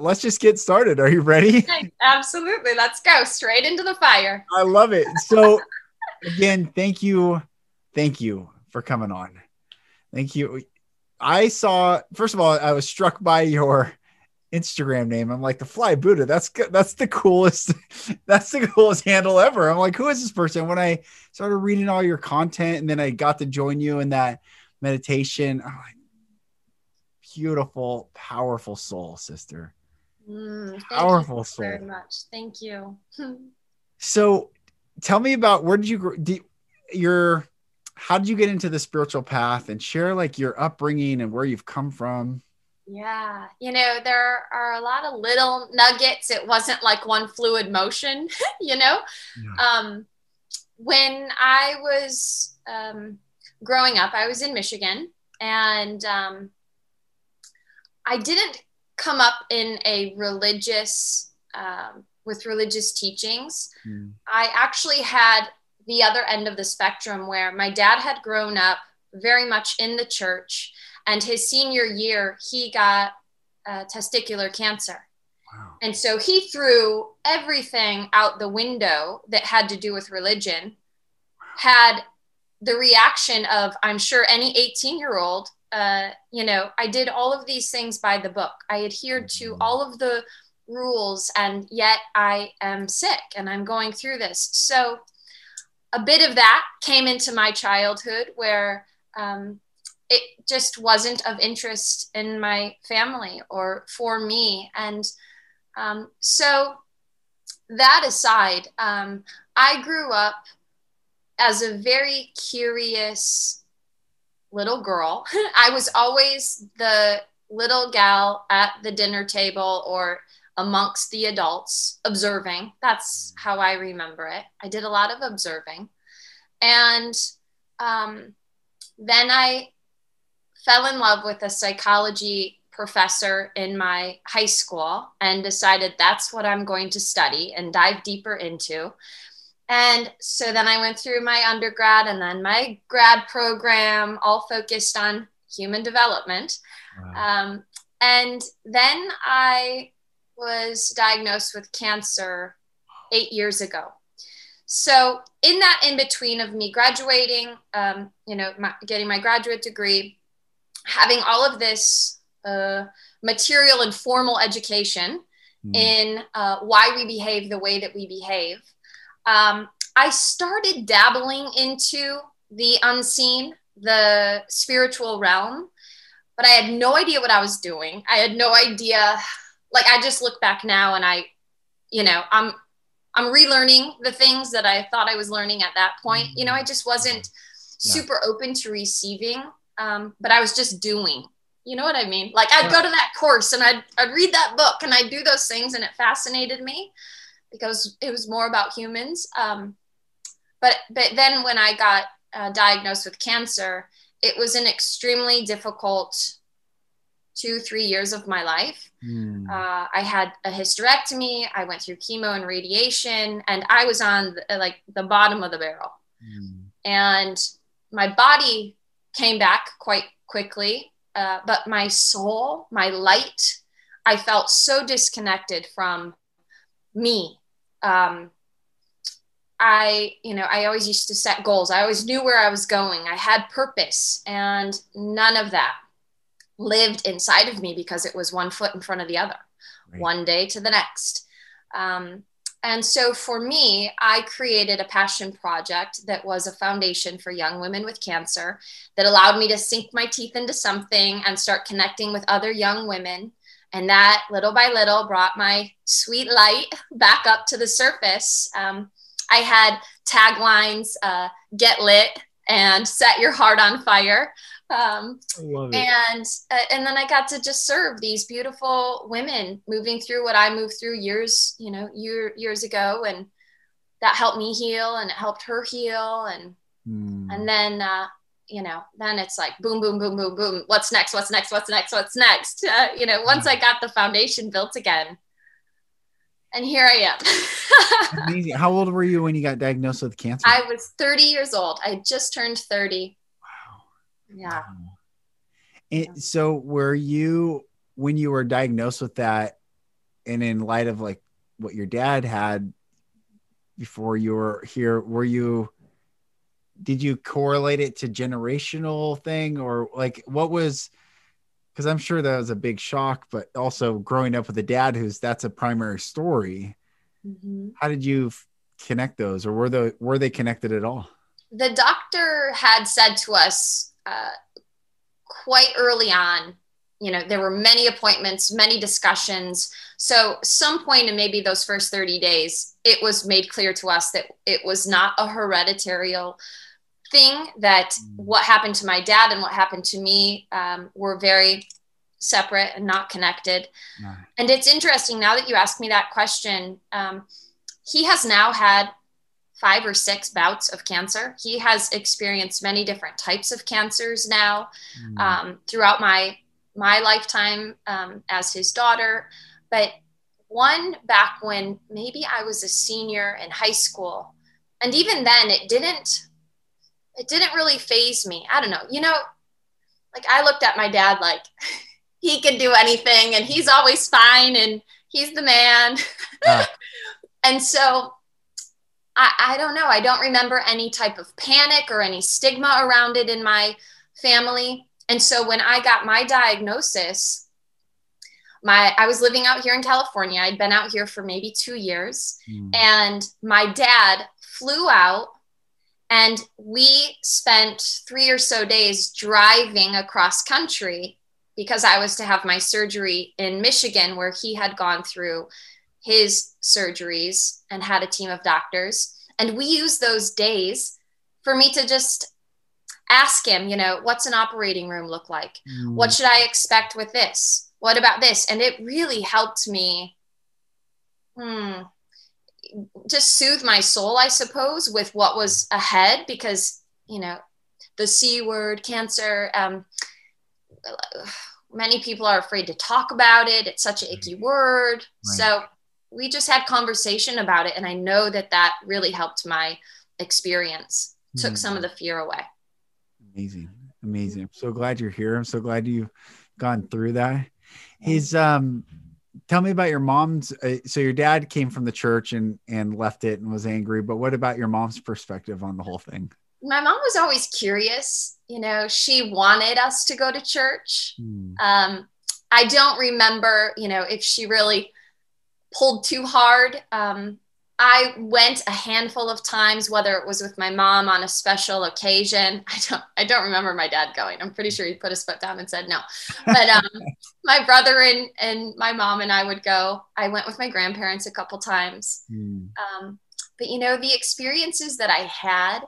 let's just get started. Are you ready? Absolutely. Let's go straight into the fire. I love it. So, again, thank you. Thank you for coming on. Thank you. I saw, first of all, I was struck by your Instagram name. I'm like the Fly Buddha. That's that's the coolest. That's the coolest handle ever. I'm like, who is this person? When I started reading all your content, and then I got to join you in that meditation. I'm like, beautiful, powerful soul, sister. Mm, powerful soul. Very much. Thank you. so, tell me about where did you do your how did you get into the spiritual path and share like your upbringing and where you've come from? Yeah, you know, there are a lot of little nuggets. It wasn't like one fluid motion, you know. Yeah. Um, when I was um, growing up, I was in Michigan, and um, I didn't come up in a religious um, with religious teachings. Mm. I actually had the other end of the spectrum where my dad had grown up very much in the church and his senior year, he got uh, testicular cancer. Wow. And so he threw everything out the window that had to do with religion, had the reaction of, I'm sure any 18 year old, uh, you know, I did all of these things by the book. I adhered to mm-hmm. all of the rules, and yet I am sick and I'm going through this. So a bit of that came into my childhood where um, it just wasn't of interest in my family or for me. And um, so, that aside, um, I grew up as a very curious little girl. I was always the little gal at the dinner table or amongst the adults observing. That's how I remember it. I did a lot of observing. And um, then I fell in love with a psychology professor in my high school and decided that's what I'm going to study and dive deeper into. And so then I went through my undergrad and then my grad program, all focused on human development. Wow. Um, and then I was diagnosed with cancer eight years ago. So in that in between of me graduating, um, you know, my, getting my graduate degree, having all of this uh, material and formal education mm. in uh, why we behave the way that we behave, um, I started dabbling into the unseen, the spiritual realm, but I had no idea what I was doing. I had no idea. Like I just look back now and I, you know, I'm I'm relearning the things that I thought I was learning at that point. You know, I just wasn't yeah. super open to receiving um, but I was just doing. You know what I mean? Like I'd go to that course and I'd, I'd read that book and I'd do those things and it fascinated me because it was more about humans. Um, but but then when I got uh, diagnosed with cancer, it was an extremely difficult two three years of my life. Mm. Uh, I had a hysterectomy. I went through chemo and radiation, and I was on the, like the bottom of the barrel. Mm. And my body came back quite quickly. Uh, but my soul, my light, I felt so disconnected from me. Um, I, you know, I always used to set goals. I always knew where I was going. I had purpose, and none of that lived inside of me because it was one foot in front of the other, right. one day to the next. Um, and so for me, I created a passion project that was a foundation for young women with cancer that allowed me to sink my teeth into something and start connecting with other young women. And that little by little brought my sweet light back up to the surface. Um, I had taglines uh, get lit and set your heart on fire um, and uh, and then I got to just serve these beautiful women moving through what I moved through years you know year, years ago and that helped me heal and it helped her heal and mm. and then uh, you know then it's like boom boom boom boom boom what's next what's next what's next what's next uh, you know once I got the foundation built again and here I am. Amazing. How old were you when you got diagnosed with cancer? I was 30 years old. I just turned 30 Wow. yeah. And so were you when you were diagnosed with that and in light of like what your dad had before you were here, were you did you correlate it to generational thing or like what was because I'm sure that was a big shock, but also growing up with a dad who's that's a primary story. Mm-hmm. How did you f- connect those, or were the were they connected at all? The doctor had said to us uh, quite early on. You know, there were many appointments, many discussions. So, some point in maybe those first 30 days, it was made clear to us that it was not a hereditary thing that mm. what happened to my dad and what happened to me um, were very separate and not connected. And it's interesting now that you ask me that question. Um, he has now had five or six bouts of cancer. He has experienced many different types of cancers now mm. um, throughout my my lifetime um, as his daughter. But one back when maybe I was a senior in high school, and even then it didn't it didn't really phase me. I don't know. You know, like I looked at my dad like he can do anything and he's always fine and he's the man. Uh. and so I, I don't know. I don't remember any type of panic or any stigma around it in my family. And so when I got my diagnosis, my I was living out here in California. I'd been out here for maybe 2 years mm. and my dad flew out and we spent 3 or so days driving across country because I was to have my surgery in Michigan, where he had gone through his surgeries and had a team of doctors. And we used those days for me to just ask him, you know, what's an operating room look like? Mm. What should I expect with this? What about this? And it really helped me hmm, just soothe my soul, I suppose, with what was ahead because, you know, the C word, cancer, um, many people are afraid to talk about it. It's such an icky word. Right. So we just had conversation about it. And I know that that really helped my experience, mm-hmm. took some of the fear away. Amazing. Amazing. I'm so glad you're here. I'm so glad you've gone through that. He's, um, tell me about your mom's uh, so your dad came from the church and and left it and was angry but what about your mom's perspective on the whole thing my mom was always curious. You know, she wanted us to go to church. Mm. Um, I don't remember, you know, if she really pulled too hard. Um, I went a handful of times, whether it was with my mom on a special occasion. I don't, I don't remember my dad going. I'm pretty sure he put his foot down and said no. But um, my brother and and my mom and I would go. I went with my grandparents a couple times. Mm. Um, but you know, the experiences that I had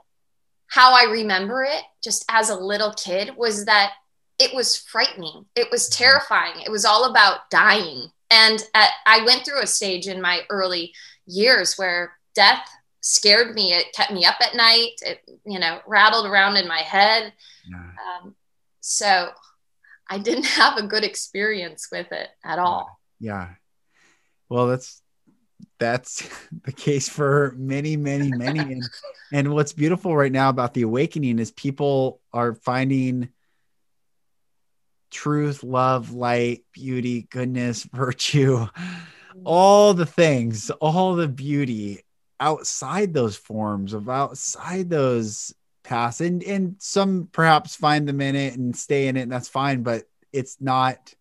how I remember it just as a little kid was that it was frightening. It was mm-hmm. terrifying. It was all about dying. And at, I went through a stage in my early years where death scared me. It kept me up at night. It, you know, rattled around in my head. Yeah. Um, so I didn't have a good experience with it at all. Yeah. Well, that's that's the case for many, many, many. and, and what's beautiful right now about the awakening is people are finding truth, love, light, beauty, goodness, virtue, all the things, all the beauty outside those forms of outside those paths. And and some perhaps find them in it and stay in it, and that's fine, but it's not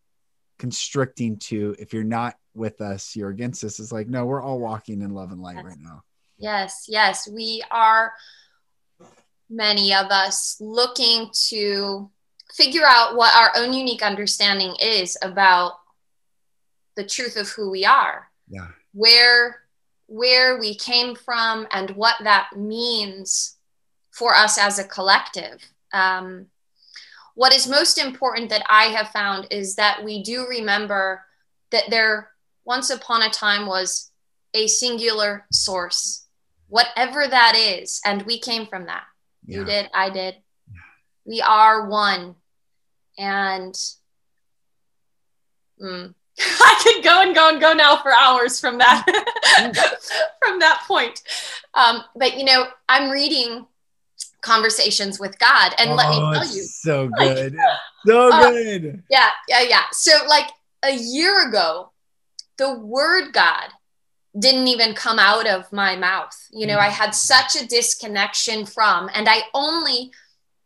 constricting to if you're not with us, you're against us. It's like, no, we're all walking in love and light yes. right now. Yes, yes. We are, many of us, looking to figure out what our own unique understanding is about the truth of who we are. Yeah. Where where we came from and what that means for us as a collective. Um, what is most important that I have found is that we do remember that there once upon a time was a singular source, whatever that is. And we came from that. Yeah. You did, I did. Yeah. We are one. And mm, I could go and go and go now for hours from that from that point. Um, but you know, I'm reading conversations with God, and oh, let me oh, tell you, so good, like, so uh, good. Yeah, yeah, yeah. So like a year ago, the word God didn't even come out of my mouth. You know, I had such a disconnection from, and I only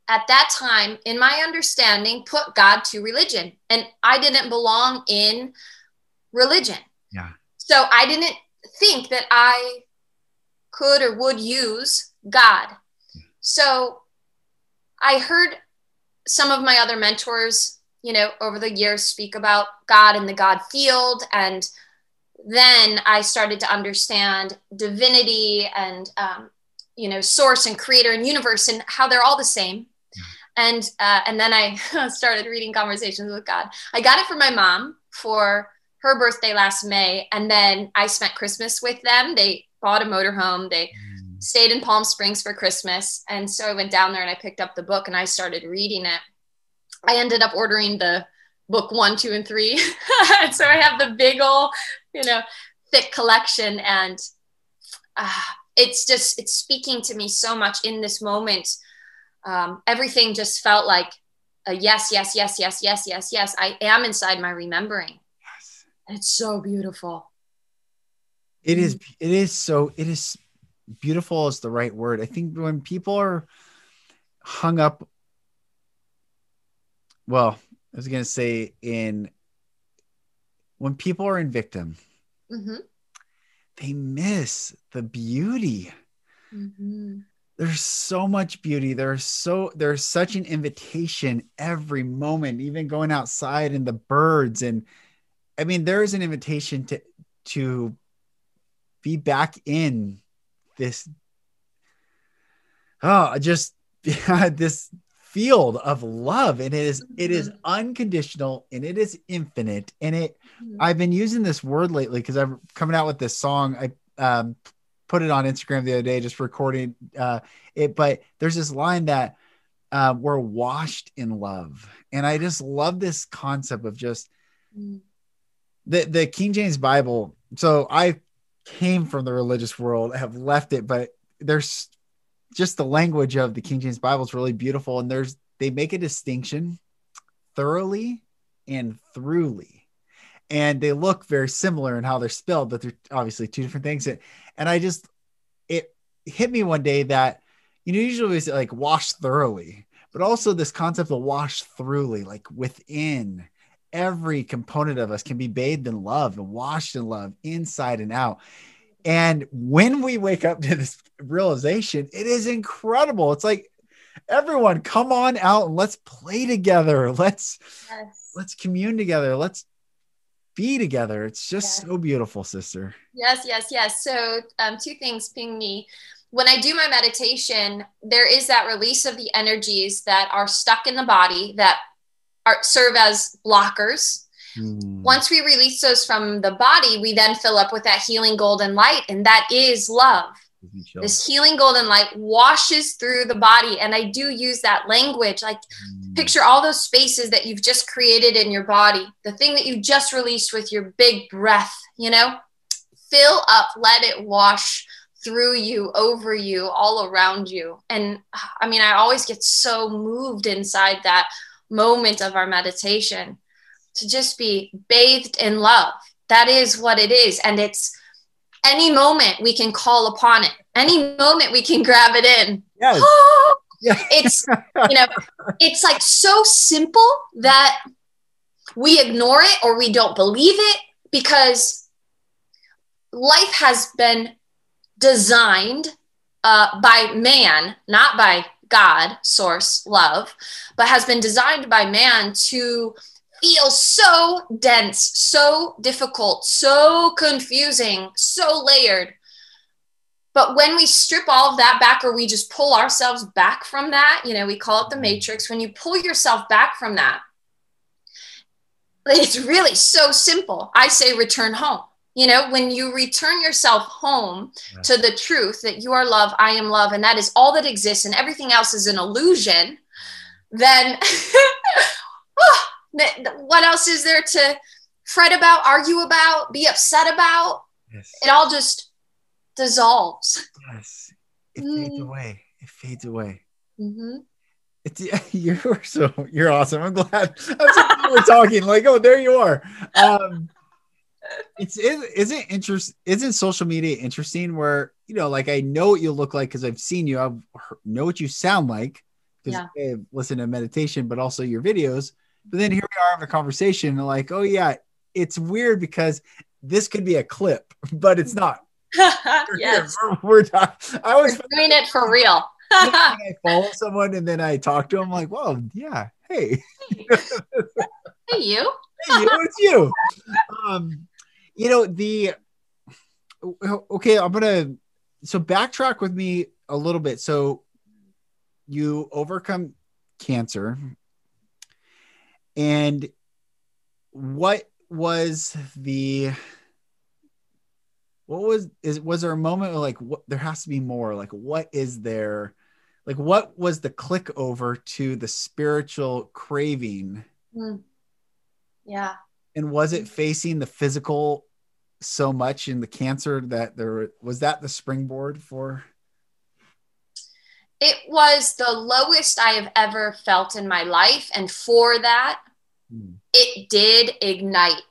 at that time, in my understanding, put God to religion. And I didn't belong in religion. Yeah. So I didn't think that I could or would use God. So I heard some of my other mentors, you know, over the years speak about God and the God field. And then I started to understand divinity and, um, you know, source and creator and universe and how they're all the same. And uh, and then I started reading Conversations with God. I got it from my mom for her birthday last May, and then I spent Christmas with them. They bought a motorhome. They mm. stayed in Palm Springs for Christmas, and so I went down there and I picked up the book and I started reading it. I ended up ordering the book one, two, and three, and so I have the big old, you know, thick collection, and uh, it's just it's speaking to me so much in this moment um, everything just felt like a yes, yes, yes, yes, yes, yes, yes. I am inside my remembering. Yes. It's so beautiful. It is, it is so, it is beautiful is the right word. I think when people are hung up, well, I was going to say in, when people are in victim, mm-hmm. they miss the beauty. Mm-hmm there's so much beauty there's so there's such an invitation every moment even going outside and the birds and i mean there is an invitation to to be back in this oh just this field of love and it is it is mm-hmm. unconditional and it is infinite and it mm-hmm. i've been using this word lately because i'm coming out with this song i um, put it on Instagram the other day, just recording uh, it. But there's this line that uh, we're washed in love, and I just love this concept of just mm. the the King James Bible. So I came from the religious world, have left it, but there's just the language of the King James Bible is really beautiful, and there's they make a distinction thoroughly and throughly and they look very similar in how they're spelled, but they're obviously two different things. And and I just it hit me one day that you know usually like wash thoroughly, but also this concept of wash throughly, like within every component of us can be bathed in love and washed in love inside and out. And when we wake up to this realization, it is incredible. It's like everyone come on out and let's play together. Let's yes. let's commune together. Let's be together. It's just yes. so beautiful, sister. Yes, yes, yes. So, um, two things ping me. When I do my meditation, there is that release of the energies that are stuck in the body that are serve as blockers. Mm. Once we release those from the body, we then fill up with that healing golden light, and that is love. This healing golden light washes through the body. And I do use that language like, mm. picture all those spaces that you've just created in your body, the thing that you just released with your big breath, you know, fill up, let it wash through you, over you, all around you. And I mean, I always get so moved inside that moment of our meditation to just be bathed in love. That is what it is. And it's, any moment we can call upon it any moment we can grab it in yes. yeah. it's you know it's like so simple that we ignore it or we don't believe it because life has been designed uh, by man not by god source love but has been designed by man to feels so dense, so difficult, so confusing, so layered. But when we strip all of that back, or we just pull ourselves back from that, you know, we call it the mm-hmm. matrix. When you pull yourself back from that, it's really so simple. I say return home. You know, when you return yourself home to the truth that you are love, I am love, and that is all that exists, and everything else is an illusion, then oh, what else is there to fret about, argue about, be upset about? Yes. It all just dissolves. Yes. It mm. fades away. It fades away. Mm-hmm. It's you're so you're awesome. I'm glad. I'm so glad we're talking. Like, oh, there you are. Um, it's is isn't interest isn't social media interesting where you know like I know what you look like because I've seen you I know what you sound like because yeah. I've listened to meditation but also your videos but then here we are having a conversation like oh yeah it's weird because this could be a clip but it's not. Yes. We're, we're not, I was doing it for real. I follow someone and then I talk to them like well yeah hey. Hey you. Hey you it's you. Um you know the okay i'm gonna so backtrack with me a little bit. So you overcome cancer and what was the what was is was there a moment like what there has to be more? Like what is there like what was the click over to the spiritual craving? Mm. yeah. And was it facing the physical so much in the cancer that there was that the springboard for it was the lowest i have ever felt in my life and for that mm. it did ignite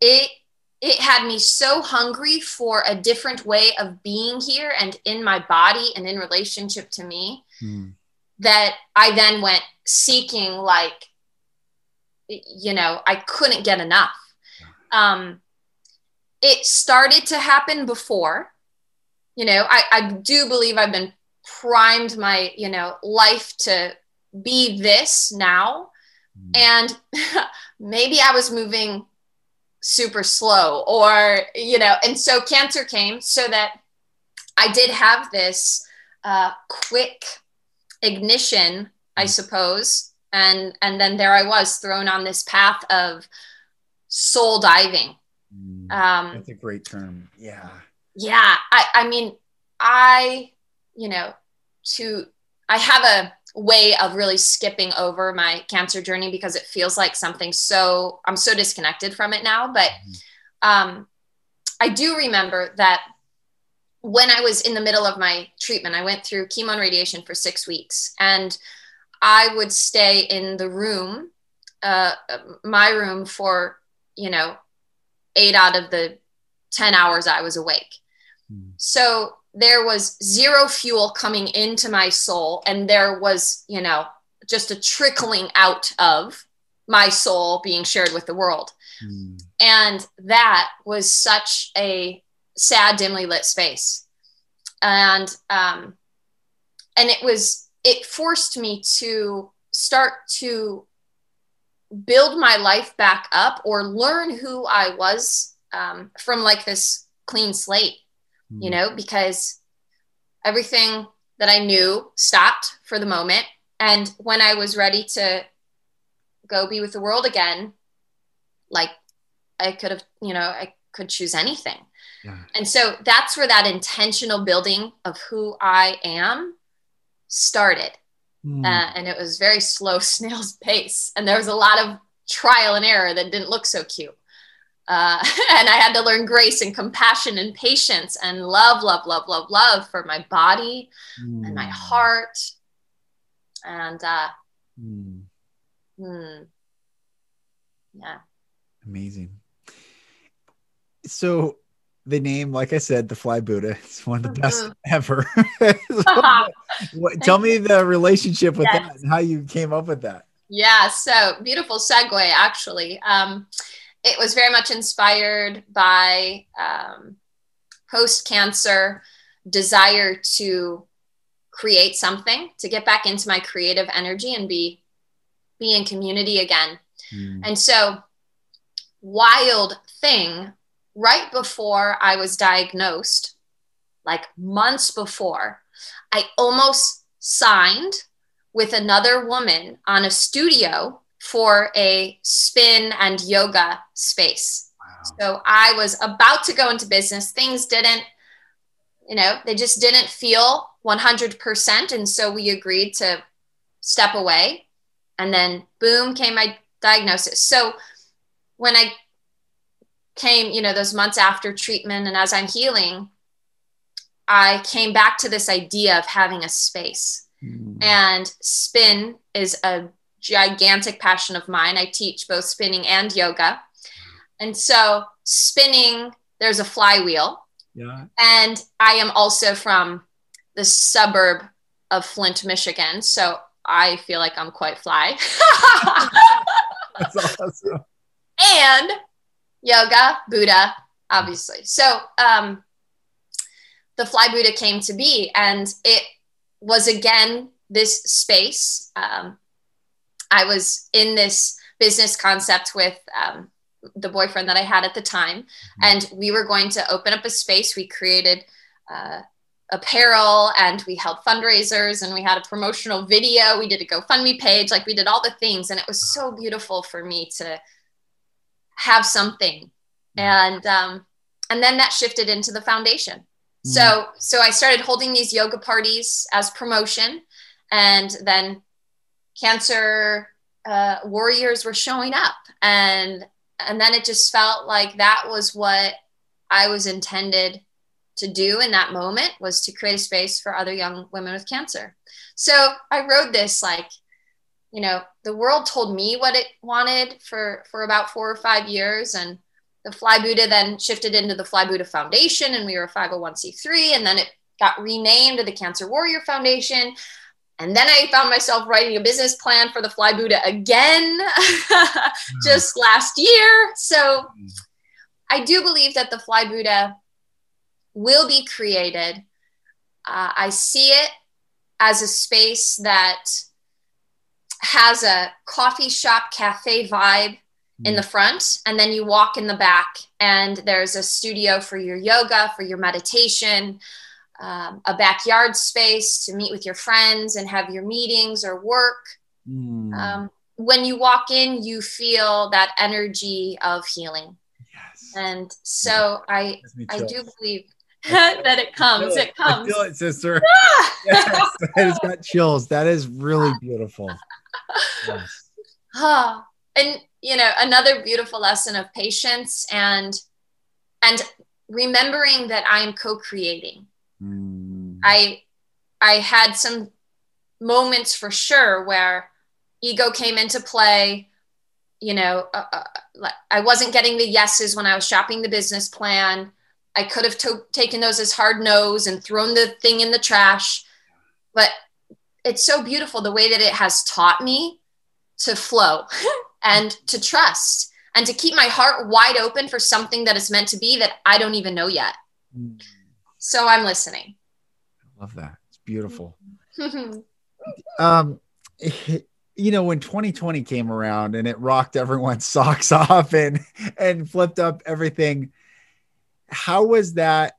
it it had me so hungry for a different way of being here and in my body and in relationship to me mm. that i then went seeking like you know, I couldn't get enough. Um, it started to happen before. You know, I, I do believe I've been primed my, you know, life to be this now. Mm. And maybe I was moving super slow or, you know, and so cancer came so that I did have this uh, quick ignition, I mm. suppose, and and then there i was thrown on this path of soul diving mm, um that's a great term yeah yeah i i mean i you know to i have a way of really skipping over my cancer journey because it feels like something so i'm so disconnected from it now but mm-hmm. um i do remember that when i was in the middle of my treatment i went through chemo and radiation for six weeks and I would stay in the room, uh, my room, for you know eight out of the ten hours I was awake. Mm. So there was zero fuel coming into my soul, and there was you know just a trickling out of my soul being shared with the world. Mm. And that was such a sad, dimly lit space. And um, and it was it forced me to start to build my life back up or learn who I was um, from like this clean slate, mm. you know, because everything that I knew stopped for the moment. And when I was ready to go be with the world again, like I could have, you know, I could choose anything. Yeah. And so that's where that intentional building of who I am started. Mm. Uh, and it was very slow snail's pace. And there was a lot of trial and error that didn't look so cute. Uh, and I had to learn grace and compassion and patience and love, love, love, love, love for my body mm. and my hmm. heart. And uh, mm. yeah. Amazing. So the name, like I said, the Fly Buddha. It's one of the best mm-hmm. ever. what, tell me the relationship with yes. that and how you came up with that. Yeah, so beautiful segue, actually. Um, it was very much inspired by um, post cancer desire to create something, to get back into my creative energy and be be in community again. Mm. And so, wild thing right before I was diagnosed, like months before, I almost signed with another woman on a studio for a spin and yoga space. Wow. So I was about to go into business. Things didn't, you know, they just didn't feel 100%. And so we agreed to step away. And then, boom, came my diagnosis. So when I came, you know, those months after treatment and as I'm healing, I came back to this idea of having a space. Mm. And spin is a gigantic passion of mine. I teach both spinning and yoga. And so spinning. There's a flywheel. Yeah. And I am also from the suburb of Flint, Michigan. So I feel like I'm quite fly. That's awesome. and yoga, Buddha, obviously. So um, the Fly Buddha came to be, and it was again this space. Um, I was in this business concept with um, the boyfriend that I had at the time, mm-hmm. and we were going to open up a space. We created uh, apparel and we held fundraisers and we had a promotional video. We did a GoFundMe page, like we did all the things, and it was so beautiful for me to have something. And um, and then that shifted into the foundation. Mm. So so I started holding these yoga parties as promotion, and then cancer uh, warriors were showing up, and and then it just felt like that was what I was intended to do in that moment was to create a space for other young women with cancer. So I wrote this like, you know, the world told me what it wanted for for about four or five years, and the Fly Buddha then shifted into the Fly Buddha Foundation, and we were a 501c3, and then it got renamed to the Cancer Warrior Foundation. And then I found myself writing a business plan for the Fly Buddha again just last year. So I do believe that the Fly Buddha will be created. Uh, I see it as a space that has a coffee shop cafe vibe in the mm. front and then you walk in the back and there's a studio for your yoga for your meditation um, a backyard space to meet with your friends and have your meetings or work mm. um, when you walk in you feel that energy of healing yes. and so i i do believe that it comes. It. it. comes. I feel it, sister. yes, has got chills. That is really beautiful. Yes. Oh, and you know, another beautiful lesson of patience and and remembering that I am co-creating. I I had some moments for sure where ego came into play. You know, uh, uh, I wasn't getting the yeses when I was shopping the business plan I could have to- taken those as hard no's and thrown the thing in the trash. But it's so beautiful the way that it has taught me to flow and to trust and to keep my heart wide open for something that is meant to be that I don't even know yet. Mm. So I'm listening. Love that. It's beautiful. um, you know, when 2020 came around and it rocked everyone's socks off and and flipped up everything, how was that?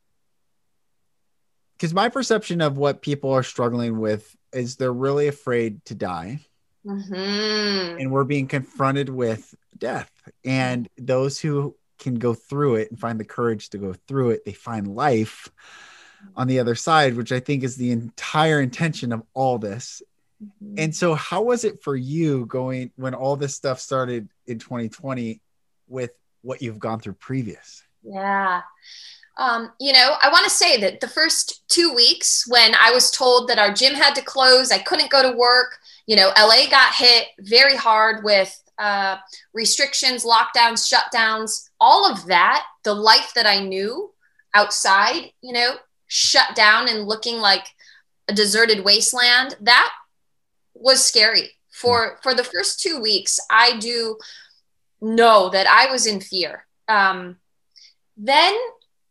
Because my perception of what people are struggling with is they're really afraid to die. Mm-hmm. And we're being confronted with death. And those who can go through it and find the courage to go through it, they find life on the other side, which I think is the entire intention of all this. Mm-hmm. And so, how was it for you going when all this stuff started in 2020 with what you've gone through previous? Yeah. Um, you know, I want to say that the first two weeks when I was told that our gym had to close, I couldn't go to work, you know, LA got hit very hard with uh, restrictions, lockdowns, shutdowns, all of that, the life that I knew outside, you know, shut down and looking like a deserted wasteland, that was scary. For for the first two weeks, I do know that I was in fear. Um, then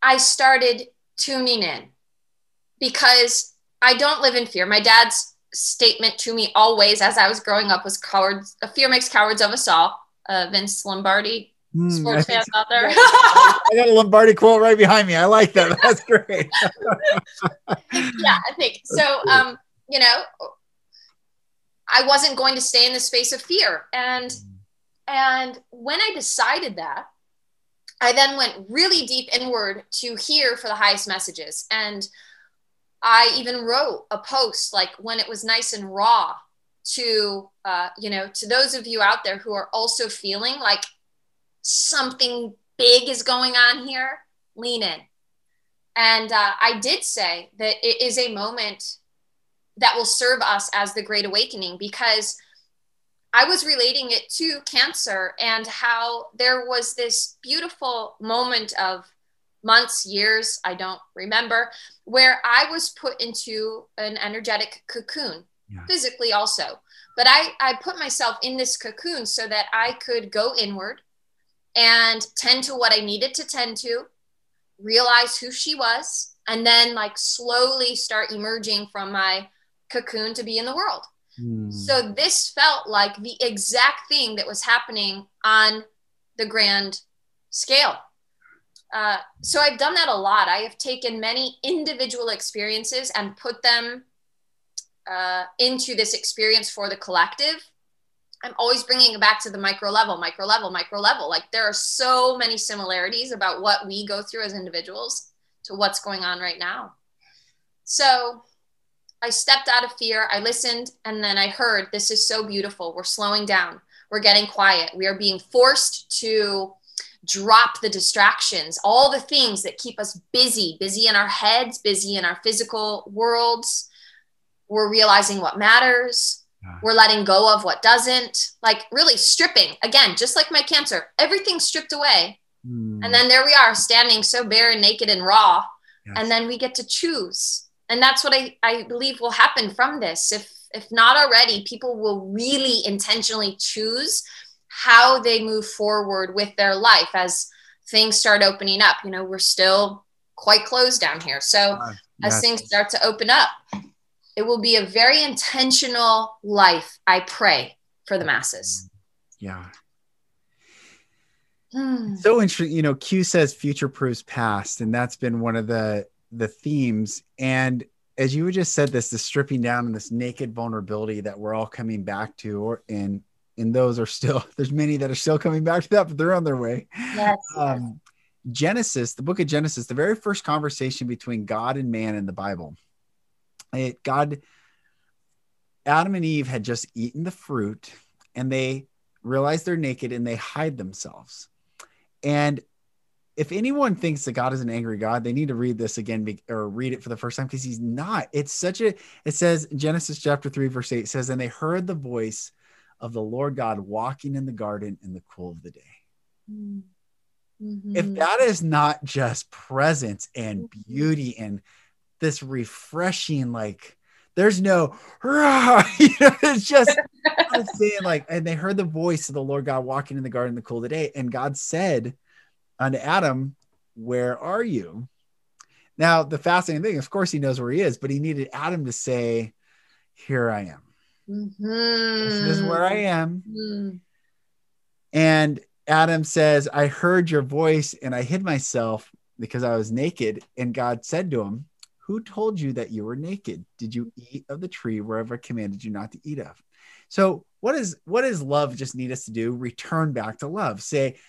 I started tuning in because I don't live in fear. My dad's statement to me always as I was growing up was cowards, fear makes cowards of us all. Uh, Vince Lombardi, mm, sports fans out there. I got a Lombardi quote right behind me. I like that. That's great. yeah, I think so. Um, you know, I wasn't going to stay in the space of fear. And hmm. and when I decided that, I then went really deep inward to hear for the highest messages. And I even wrote a post like when it was nice and raw to, uh, you know, to those of you out there who are also feeling like something big is going on here, lean in. And uh, I did say that it is a moment that will serve us as the Great Awakening because I was relating it to cancer and how there was this beautiful moment of months, years, I don't remember, where I was put into an energetic cocoon, yeah. physically also. But I, I put myself in this cocoon so that I could go inward and tend to what I needed to tend to, realize who she was, and then like slowly start emerging from my cocoon to be in the world. Hmm. So this felt like the exact thing that was happening on the grand scale. Uh, so I've done that a lot. I have taken many individual experiences and put them uh, into this experience for the collective. I'm always bringing it back to the micro level, micro level, micro level. Like there are so many similarities about what we go through as individuals to what's going on right now. So I stepped out of fear. I listened and then I heard this is so beautiful. We're slowing down. We're getting quiet. We are being forced to drop the distractions, all the things that keep us busy, busy in our heads, busy in our physical worlds. We're realizing what matters. Yeah. We're letting go of what doesn't. Like really stripping. Again, just like my cancer, everything's stripped away. Mm. And then there we are standing so bare and naked and raw. Yes. And then we get to choose. And that's what I, I believe will happen from this. If if not already, people will really intentionally choose how they move forward with their life as things start opening up. You know, we're still quite closed down here. So yes. as things start to open up, it will be a very intentional life, I pray, for the masses. Yeah. Hmm. So interesting. You know, Q says future proofs past, and that's been one of the the themes. And as you just said, this the stripping down and this naked vulnerability that we're all coming back to, or in and those are still there's many that are still coming back to that, but they're on their way. Yes. Um, Genesis, the book of Genesis, the very first conversation between God and man in the Bible. It God, Adam and Eve had just eaten the fruit, and they realize they're naked and they hide themselves. And if anyone thinks that God is an angry God, they need to read this again or read it for the first time because he's not. It's such a, it says Genesis chapter 3, verse 8 says, And they heard the voice of the Lord God walking in the garden in the cool of the day. Mm-hmm. If that is not just presence and beauty and this refreshing, like there's no, you know, it's just I'm saying like, and they heard the voice of the Lord God walking in the garden in the cool of the day, and God said unto Adam, "Where are you?" Now the fascinating thing, of course, he knows where he is, but he needed Adam to say, "Here I am." Mm-hmm. This is where I am. Mm-hmm. And Adam says, I heard your voice and I hid myself because I was naked. And God said to him, Who told you that you were naked? Did you eat of the tree wherever I commanded you not to eat of? So, what is what does love just need us to do? Return back to love. Say,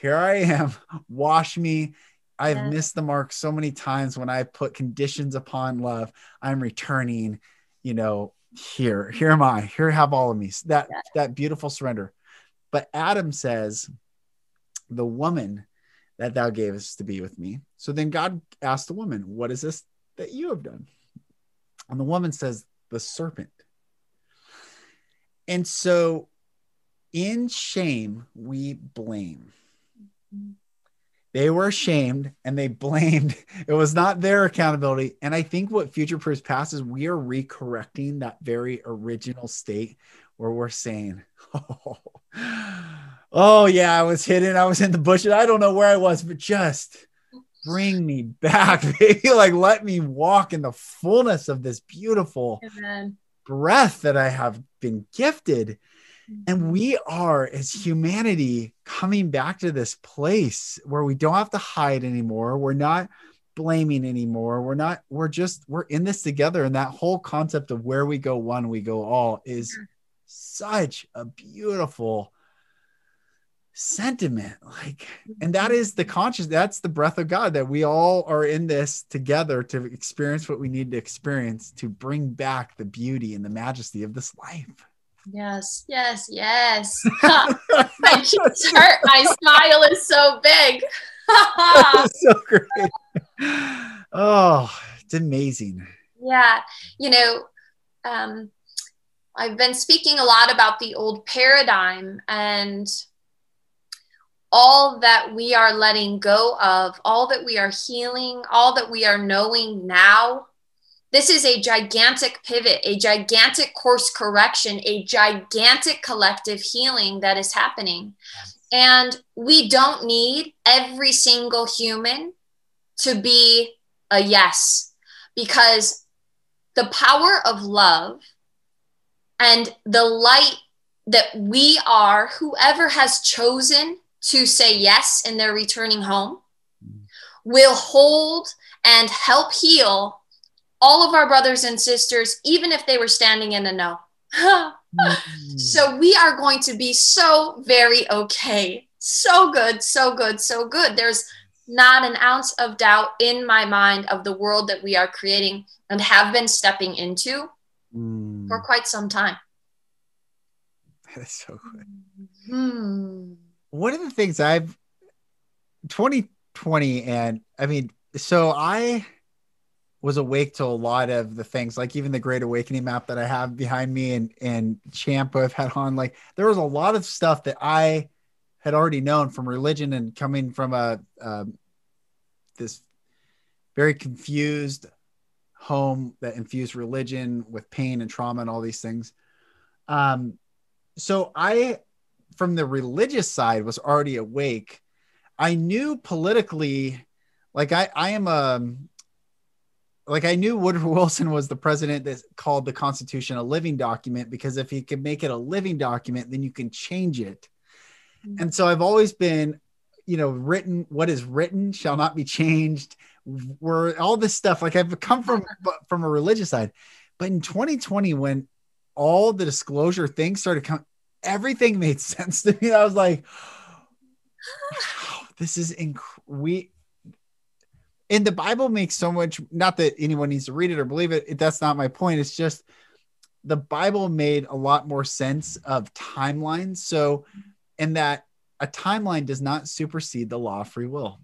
Here I am, wash me. I've yeah. missed the mark so many times when I put conditions upon love. I'm returning, you know, here here am i here have all of me that yeah. that beautiful surrender but adam says the woman that thou gavest to be with me so then god asked the woman what is this that you have done. And the woman says the serpent. And so in shame we blame. They were ashamed and they blamed. It was not their accountability. And i think what future proofs past is we are recorrecting that very original state where we're saying oh, oh yeah i was hidden. I was in the bushes. I don't know where i was but just bring me back baby like let me walk in the fullness of this beautiful Amen. breath that i have been gifted and mm-hmm. we are, as humanity, coming back to this place where we don't have to hide anymore. We're not blaming anymore. We're not, we're just, we're in this together. And that whole concept of where we go one, we go all is such a beautiful sentiment. Like, and that is the conscious, that's the breath of God that we all are in this together to experience what we need to experience to bring back the beauty and the majesty of this life. Yes, yes, yes. my cheeks hurt. My smile is so big. so great. Oh, it's amazing. Yeah. You know, um, I've been speaking a lot about the old paradigm and all that we are letting go of, all that we are healing, all that we are knowing now. This is a gigantic pivot, a gigantic course correction, a gigantic collective healing that is happening. And we don't need every single human to be a yes, because the power of love and the light that we are, whoever has chosen to say yes in their returning home, will hold and help heal all of our brothers and sisters, even if they were standing in a no. so we are going to be so very okay. So good, so good, so good. There's not an ounce of doubt in my mind of the world that we are creating and have been stepping into mm. for quite some time. That's so good. Mm one of the things I've 2020 and I mean, so I was awake to a lot of the things, like even the Great Awakening map that I have behind me and and Champa I've had on. Like there was a lot of stuff that I had already known from religion and coming from a um, this very confused home that infused religion with pain and trauma and all these things. Um, so I from the religious side was already awake. I knew politically, like I, I am a, um, like I knew Woodrow Wilson was the president that called the Constitution a living document because if he could make it a living document, then you can change it. Mm-hmm. And so I've always been, you know, written. What is written shall not be changed. Where all this stuff, like I've come from from a religious side, but in 2020 when all the disclosure things started coming, everything made sense to me. I was like, wow, this is inc- we and the Bible makes so much not that anyone needs to read it or believe it, that's not my point. It's just the Bible made a lot more sense of timelines. So, in that a timeline does not supersede the law of free will.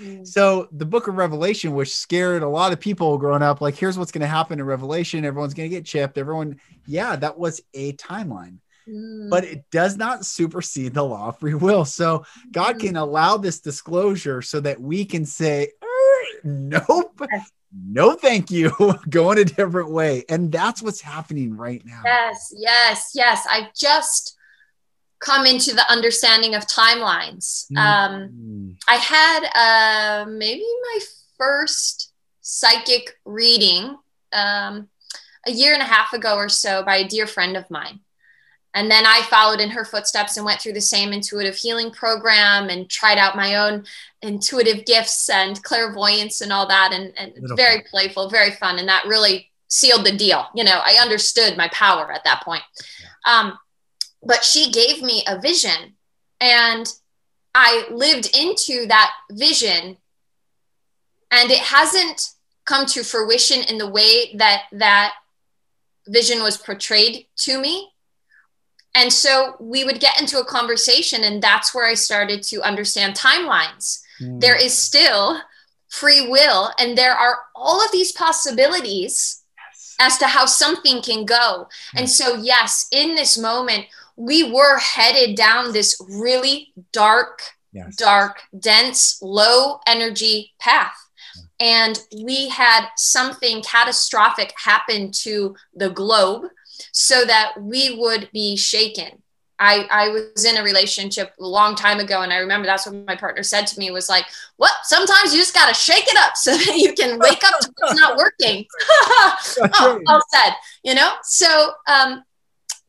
Mm. So the book of Revelation, which scared a lot of people growing up, like here's what's going to happen in Revelation. Everyone's going to get chipped. Everyone, yeah, that was a timeline but mm. it does not supersede the law of free will. So God mm. can allow this disclosure so that we can say, er, nope, no, thank you, going a different way. And that's what's happening right now. Yes, yes, yes. I've just come into the understanding of timelines. Mm. Um, I had uh, maybe my first psychic reading um, a year and a half ago or so by a dear friend of mine. And then I followed in her footsteps and went through the same intuitive healing program and tried out my own intuitive gifts and clairvoyance and all that. And, and very playful, very fun. And that really sealed the deal. You know, I understood my power at that point. Um, but she gave me a vision and I lived into that vision. And it hasn't come to fruition in the way that that vision was portrayed to me and so we would get into a conversation, and that's where I started to understand timelines. Mm. There is still free will, and there are all of these possibilities yes. as to how something can go. Mm. And so, yes, in this moment, we were headed down this really dark, yes. dark, dense, low energy path. And we had something catastrophic happen to the globe so that we would be shaken. I, I was in a relationship a long time ago, and I remember that's what my partner said to me was like, "What? Sometimes you just got to shake it up so that you can wake up to what's not working." oh, well said. You know. So um,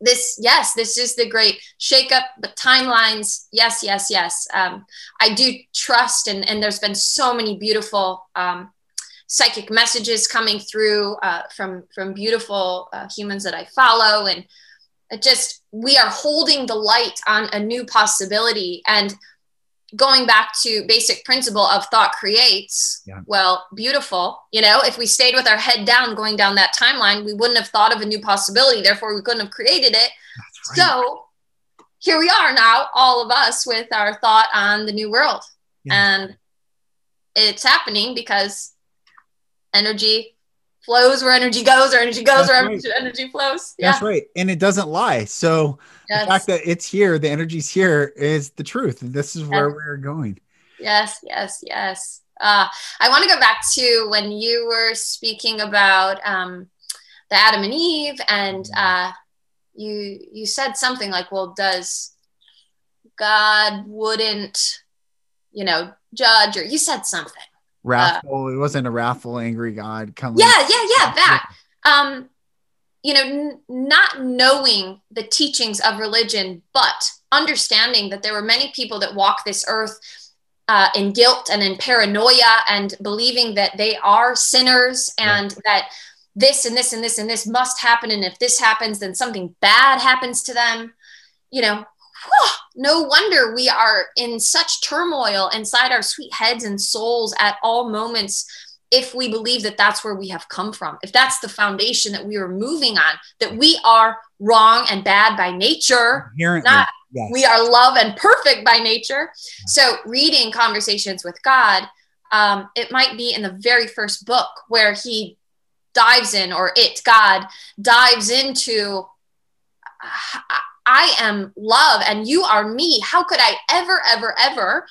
this, yes, this is the great shake up, but timelines, yes, yes, yes. Um, I do trust, and and there's been so many beautiful um, psychic messages coming through uh, from from beautiful uh, humans that I follow, and it just we are holding the light on a new possibility and going back to basic principle of thought creates yeah. well beautiful you know if we stayed with our head down going down that timeline we wouldn't have thought of a new possibility therefore we couldn't have created it right. so here we are now all of us with our thought on the new world yeah. and it's happening because energy flows where energy goes, or energy goes That's where right. energy, energy flows. Yeah. That's right. And it doesn't lie. So Yes. the fact that it's here, the energy's here is the truth. This is where Yes. we're going. Yes, yes, yes. Uh, I want to go back to when you were speaking about um, the Adam and Eve, and uh, you you said something like, "Well, does God wouldn't, you know, judge?" Or you said something. Wrathful. it wasn't a wrathful, angry God coming. Yeah, yeah, yeah. That. Um, you know, n- not knowing the teachings of religion, but understanding that there were many people that walk this earth uh, in guilt and in paranoia and believing that they are sinners and that this and this and this and this must happen. And if this happens, then something bad happens to them. You know, whew, no wonder we are in such turmoil inside our sweet heads and souls at all moments if we believe that that's where we have come from, if that's the foundation that we are moving on, that we are wrong and bad by nature, Inherently. not yes. we are love and perfect by nature. So, reading Conversations with God, um, it might be in the very first book where he dives in, or it, God, dives into, I- I am love and you are me. How could I ever, ever, ever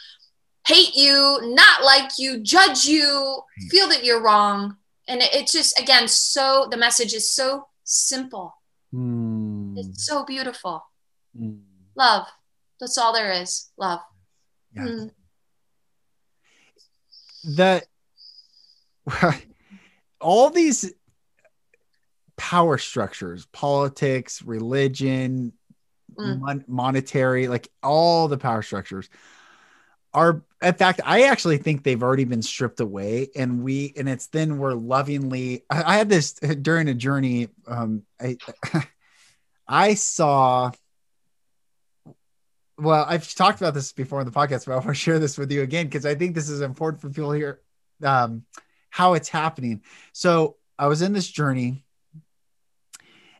hate you, not like you, judge you, feel that you're wrong? And it- it's just, again, so the message is so simple. Mm, It's so beautiful. mm, Love. That's all there is. Love. yeah. Mm. that all these power structures politics religion Mm. mon- monetary like all the power structures are in fact i actually think they've already been stripped away and we and it's then we're lovingly i, I had this during a journey um i i saw well i've talked about this before in the podcast but i want to share this with you again because i think this is important for people here um how it's happening so i was in this journey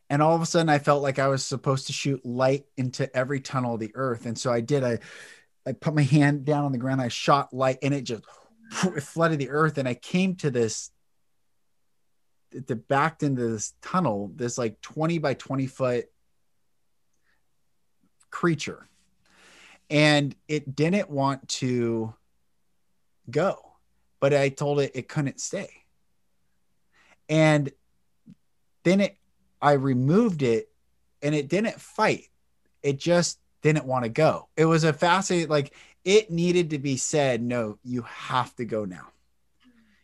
and all of a sudden i felt like i was supposed to shoot light into every tunnel of the earth. And so i did i i put my hand down on the ground i shot light and it just it flooded the earth. And i came to this it backed into this tunnel this like 20 by 20 foot creature. And it didn't want to go but i told it it couldn't stay. And then it i removed it and it didn't fight it just didn't want to go it was a fascinating like it needed to be said no you have to go now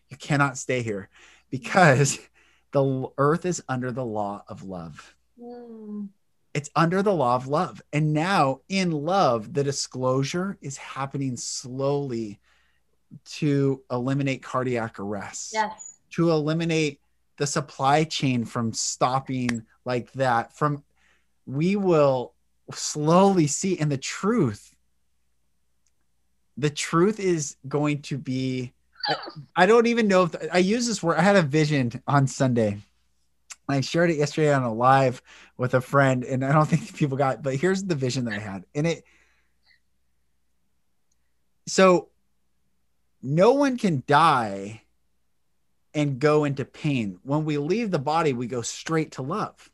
you cannot stay here because the earth is under the law of love Mm. it's under the law of love. And now in love, the disclosure is happening slowly to eliminate cardiac arrest, Yes. to eliminate the supply chain from stopping like that. From we will slowly see, and the truth, the truth is going to be. I, I don't even know if I use this word. I had a vision on Sunday. I shared it yesterday on a live with a friend, and I don't think people got. But here's the vision that I had, and it. So, no one can die and go into pain. When we leave the body, we go straight to love.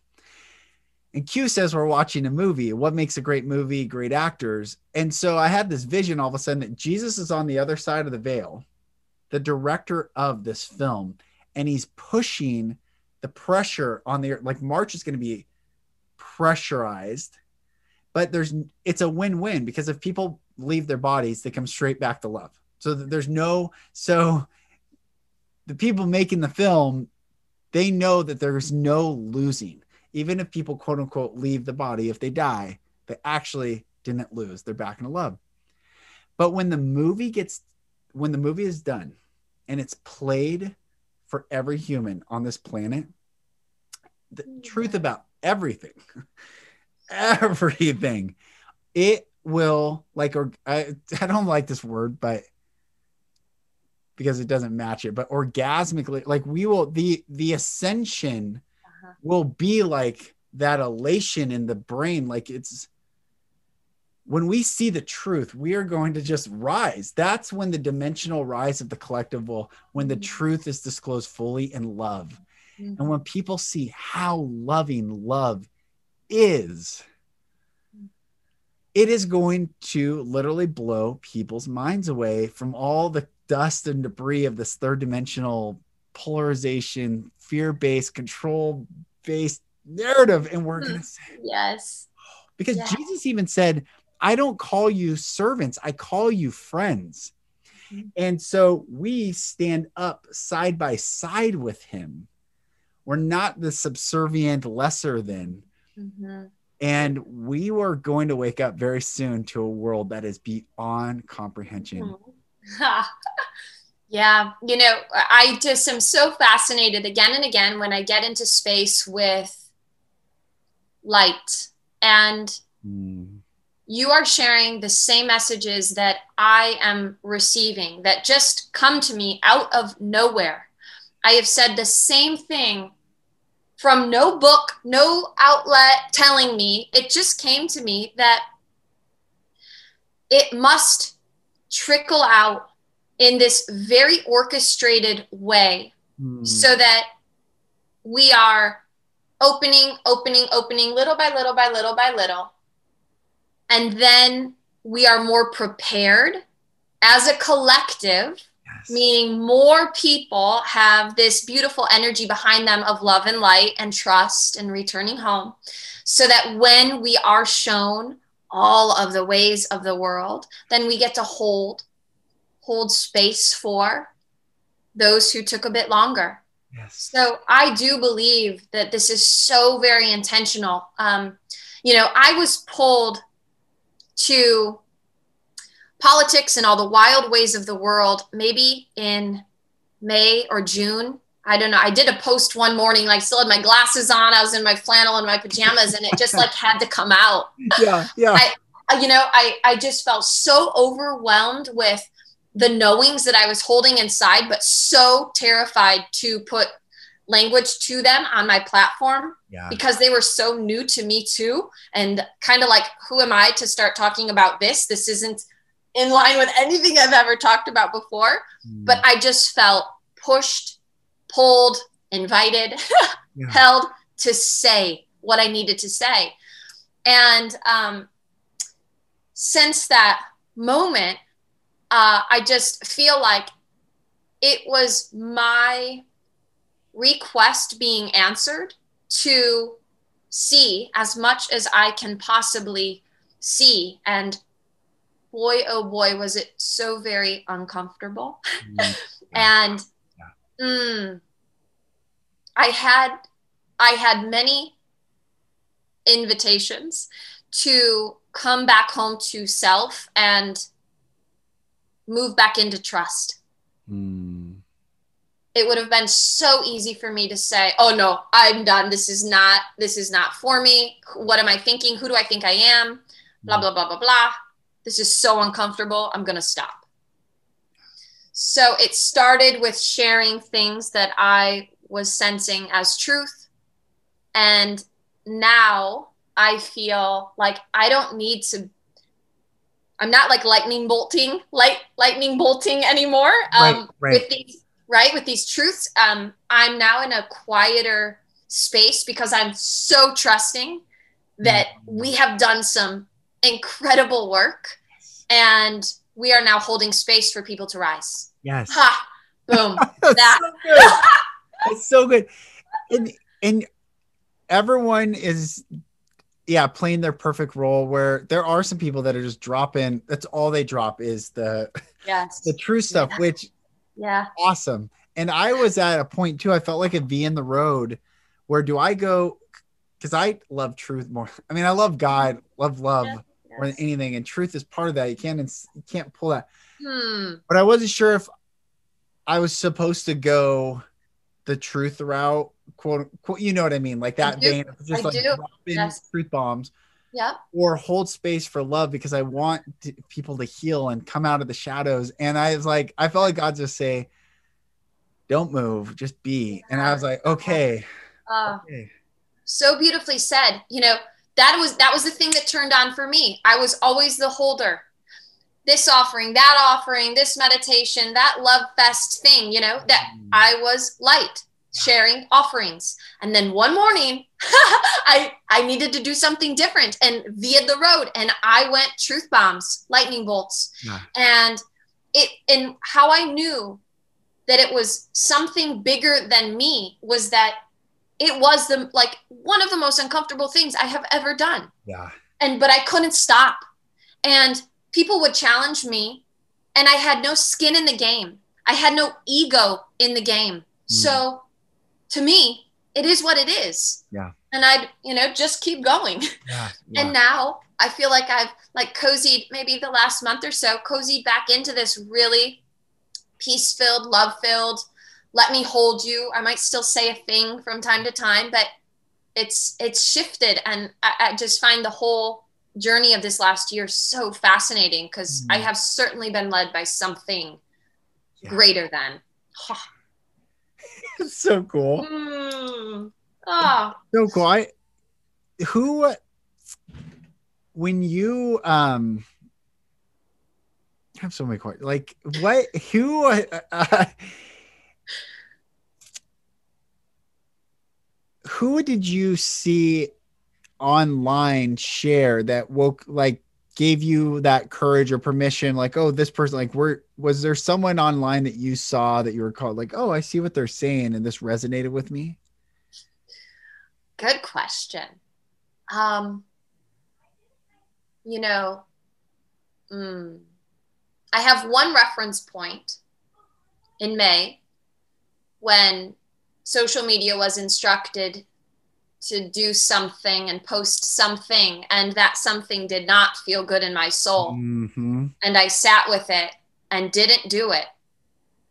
And Q says we're watching a movie. What makes a great movie? Great actors. And so I had this vision all of a sudden that Jesus is on the other side of the veil, the director of this film, and he's pushing the pressure on the like March is going to be pressurized, but there's it's a win-win because if people leave their bodies, they come straight back to love. So there's no so the people making the film, they know that there's no losing. Even if people quote unquote leave the body, if they die, they actually didn't lose. They're back in love. But when the movie gets when the movie is done and it's played for every human on this planet, the mm-hmm. truth about everything, everything, it will like or I, I don't like this word, but because it doesn't match it, but orgasmically, like we will the the ascension Uh-huh. will be like that elation in the brain, like it's when we see the truth, we are going to just rise. That's when the dimensional rise of the collective will, when the Mhm. truth is disclosed fully in love. Mm-hmm. And when people see how loving love is, it is going to literally blow people's minds away from all the dust and debris of this third dimensional polarization, fear based, control based narrative. And we're going to say, yes. Because yes. Jesus even said, I don't call you servants, I call you friends. Mm-hmm. And so we stand up side by side with him. We're not the subservient lesser than. Mm-hmm. And we were going to wake up very soon to a world that is beyond comprehension. Mm-hmm. yeah. You know, I just am so fascinated again and again when I get into space with light. And mm. you are sharing the same messages that I am receiving that just come to me out of nowhere. I have said the same thing from no book, no outlet telling me. It just came to me that it must trickle out in this very orchestrated way mm. so that we are opening, opening, opening little by little by little by little. And then we are more prepared as a collective, yes. meaning more people have this beautiful energy behind them of love and light and trust and returning home. So that when we are shown all of the ways of the world, then we get to hold hold space for those who took a bit longer Yes. So I do believe that this is so very intentional. Um, you know, I was pulled to politics and all the wild ways of the world maybe in May or June. I don't know. I did a post one morning, like still had my glasses on. I was in my flannel and my pajamas, and it just like had to come out. Yeah, yeah. I, you know, I I just felt so overwhelmed with the knowings that I was holding inside, but so terrified to put language to them on my platform yeah. because they were so new to me too. And kind of like, who am I to start talking about this? This isn't in line with anything I've ever talked about before. Mm. But I just felt pushed, pulled, invited, yeah. held to say what I needed to say. And um, since that moment, uh, I just feel like it was my request being answered to see as much as I can possibly see. And boy, oh boy, was it so very uncomfortable. Mm-hmm. and. Mm, I had I had many invitations to come back home to self and move back into trust. Mm. It would have been so easy for me to say, "Oh no, I'm done. This is not this is not for me. What am I thinking? Who do I think I am?" Blah mm. blah blah blah blah. This is so uncomfortable. I'm going to stop. So it started with sharing things that I was sensing as truth. And now I feel like I don't need to I'm not like lightning bolting, light lightning bolting anymore. Um, right, right. With these, right, with these truths, um, I'm now in a quieter space because I'm so trusting that mm-hmm. we have done some incredible work, and we are now holding space for people to rise. Yes. Ha! Boom. That's that. so good. That's so good. And and everyone is yeah playing their perfect role where there are some people that are just dropping that's all they drop is the yes the true stuff yeah. which yeah awesome and i was at a point too i felt like a v in the road where do i go because i love truth more i mean i love god love love yeah. More than anything and truth is part of that you can't you can't pull that hmm. but i wasn't sure if i was supposed to go the truth route quote, quote you know what I mean, like that vein of just I like do. yes. truth bombs. Yeah. Or hold space for love because I want to, people to heal and come out of the shadows. And I was like, I felt like God just say, "Don't move, just be." And I was like, okay. Uh, okay. So beautifully said. You know that was that was the thing that turned on for me. I was always the holder. This offering, that offering, this meditation, that love fest thing. You know that mm. I was light sharing offerings. And then one morning, I I needed to do something different and via the road. And I went truth bombs, lightning bolts. Yeah. And it and how I knew that it was something bigger than me was that it was the like one of the most uncomfortable things I have ever done. Yeah. And but I couldn't stop. And people would challenge me and I had no skin in the game. I had no ego in the game. Mm. So to me, it is what it is. Yeah. And I'd, you know, just keep going. Yeah, yeah. And now I feel like I've like cozied maybe the last month or so, cozied back into this really peace filled, love filled, let me hold you. I might still say a thing from time to time, but it's it's shifted and I, I just find the whole journey of this last year so fascinating because mm. I have certainly been led by something yeah. greater than. so cool. Mm. Oh. So cool. I who when you um I have so many questions. Like what who uh, who did you see online share that woke like gave you that courage or permission? Like oh this person like were was there someone online that you saw that you were called like oh i see what they're saying and this resonated with me? Good question. Um you know mm, i have one reference point in may when social media was instructed to do something and post something and that something did not feel good in my soul. Mm-hmm. and i sat with it and didn't do it.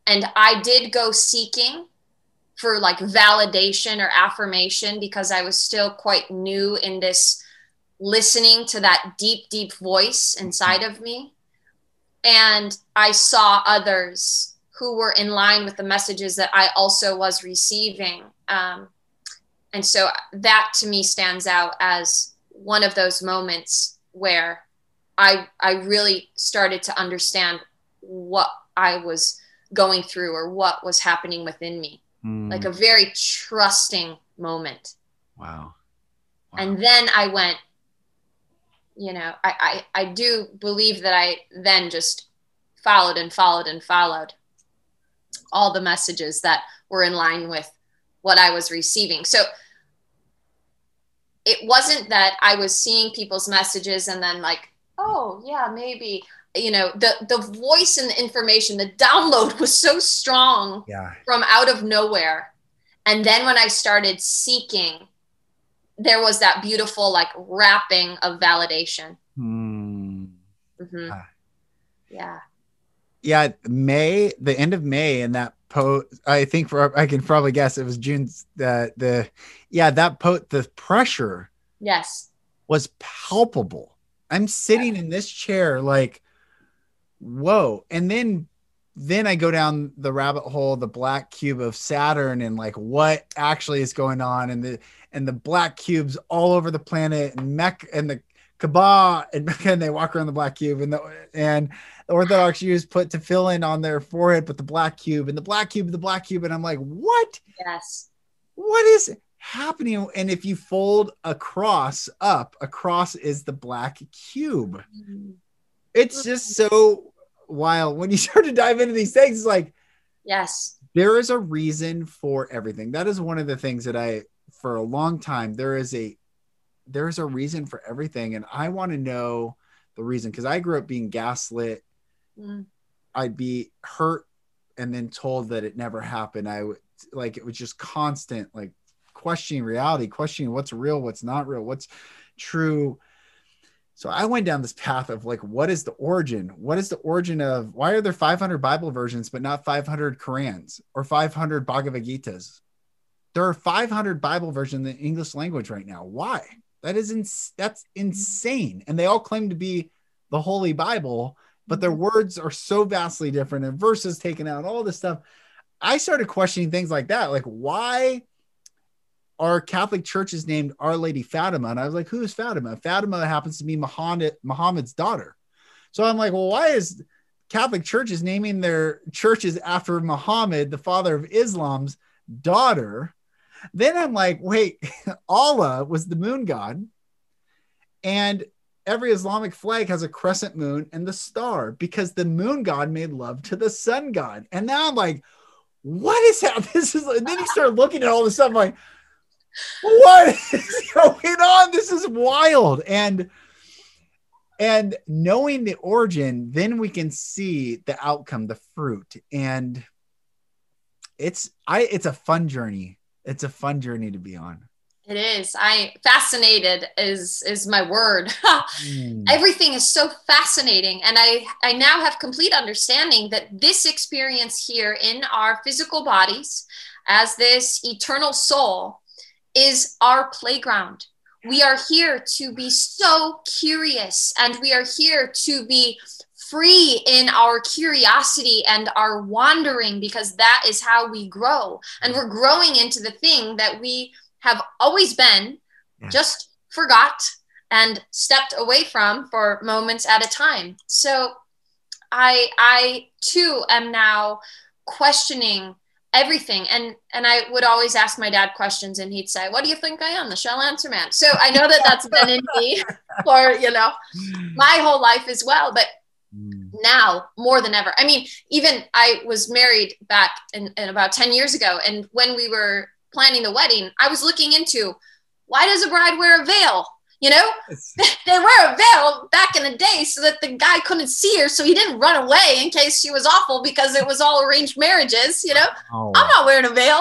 And i did go seeking for like validation or affirmation because i was still quite new in this listening to that deep deep voice inside of me. And i saw others who were in line with the messages that i also was receiving um, and so that to me stands out as one of those moments where I I really started to understand what I was going through or what was happening within me. Mm. Like a very trusting moment. Wow. wow. And then I went, you know, I, I I do believe that I then just followed and followed and followed all the messages that were in line with what I was receiving. So it wasn't that I was seeing people's messages and then like, oh yeah, maybe you know the the voice and the information, the download was so strong yeah. from out of nowhere. And then when I started seeking, there was that beautiful like wrapping of validation. Mm. Mm-hmm. Ah. Yeah. Yeah, May, the end of May, and that post i think for i can probably guess it was June. the the yeah that post the pressure yes was palpable i'm sitting yeah. in this chair like whoa and then then i go down the rabbit hole the black cube of saturn and like what actually is going on and the and the black cubes all over the planet and Mecca and the Kaaba and, and they walk around the black cube and the and the Orthodox Jews put tefillin on their forehead with the black cube and the black cube, the black cube, and I'm like, what? Yes. What is happening? And if you fold a cross up, a cross is the black cube. Mm-hmm. It's just so wild when you start to dive into these things. It's like, yes, there is a reason for everything. That is one of the things that I, for a long time, there is a there's a reason for everything and i want to know the reason because i grew up being gaslit. Mm. i'd be hurt and then told that it never happened. I would like it was just constant like questioning reality questioning what's real what's not real what's true. So i went down this path of like what is the origin? What is the origin of why are there 500 bible versions but not 500 Korans or 500 bhagavad gitas? There are 500 bible versions in the english language right now. Why that is ins- that's insane. And they all claim to be the Holy Bible, but their mm-hmm. words are so vastly different and verses taken out, all this stuff. I started questioning things like that. Like, why are Catholic churches named Our Lady Fatima? And I was like, who is Fatima? Fatima happens to be Muhammad, Muhammad's daughter. So I'm like, well, why is Catholic churches naming their churches after Muhammad, the father of Islam's daughter. Then I'm like, wait, Allah was the moon god. And every Islamic flag has a crescent moon and the star because the moon god made love to the sun god. And now I'm like, what is that? This is, and then you start looking at all this stuff, I'm like, what is going on? This is wild. And, and knowing the origin, then we can see the outcome, the fruit. And it's, I, it's a fun journey. It's a fun journey to be on. It is. I fascinated is is my word. mm. Everything is so fascinating and I I now have complete understanding that this experience here in our physical bodies as this eternal soul is our playground. We are here to be so curious and we are here to be free in our curiosity and our wandering because that is how we grow. And we're growing into the thing that we have always been, yeah. just forgot and stepped away from for moments at a time. So I I too am now questioning everything and and I would always ask my dad questions and he'd say what do you think I am the shell answer man so I know that that's been in me for you know my whole life as well but mm. now more than ever I mean even I was married back in, in about 10 years ago and when we were planning the wedding, I was looking into why does a bride wear a veil? You know, they wear a veil back in the day so that the guy couldn't see her, so he didn't run away in case she was awful because it was all arranged marriages. You know, oh. I'm not wearing a veil.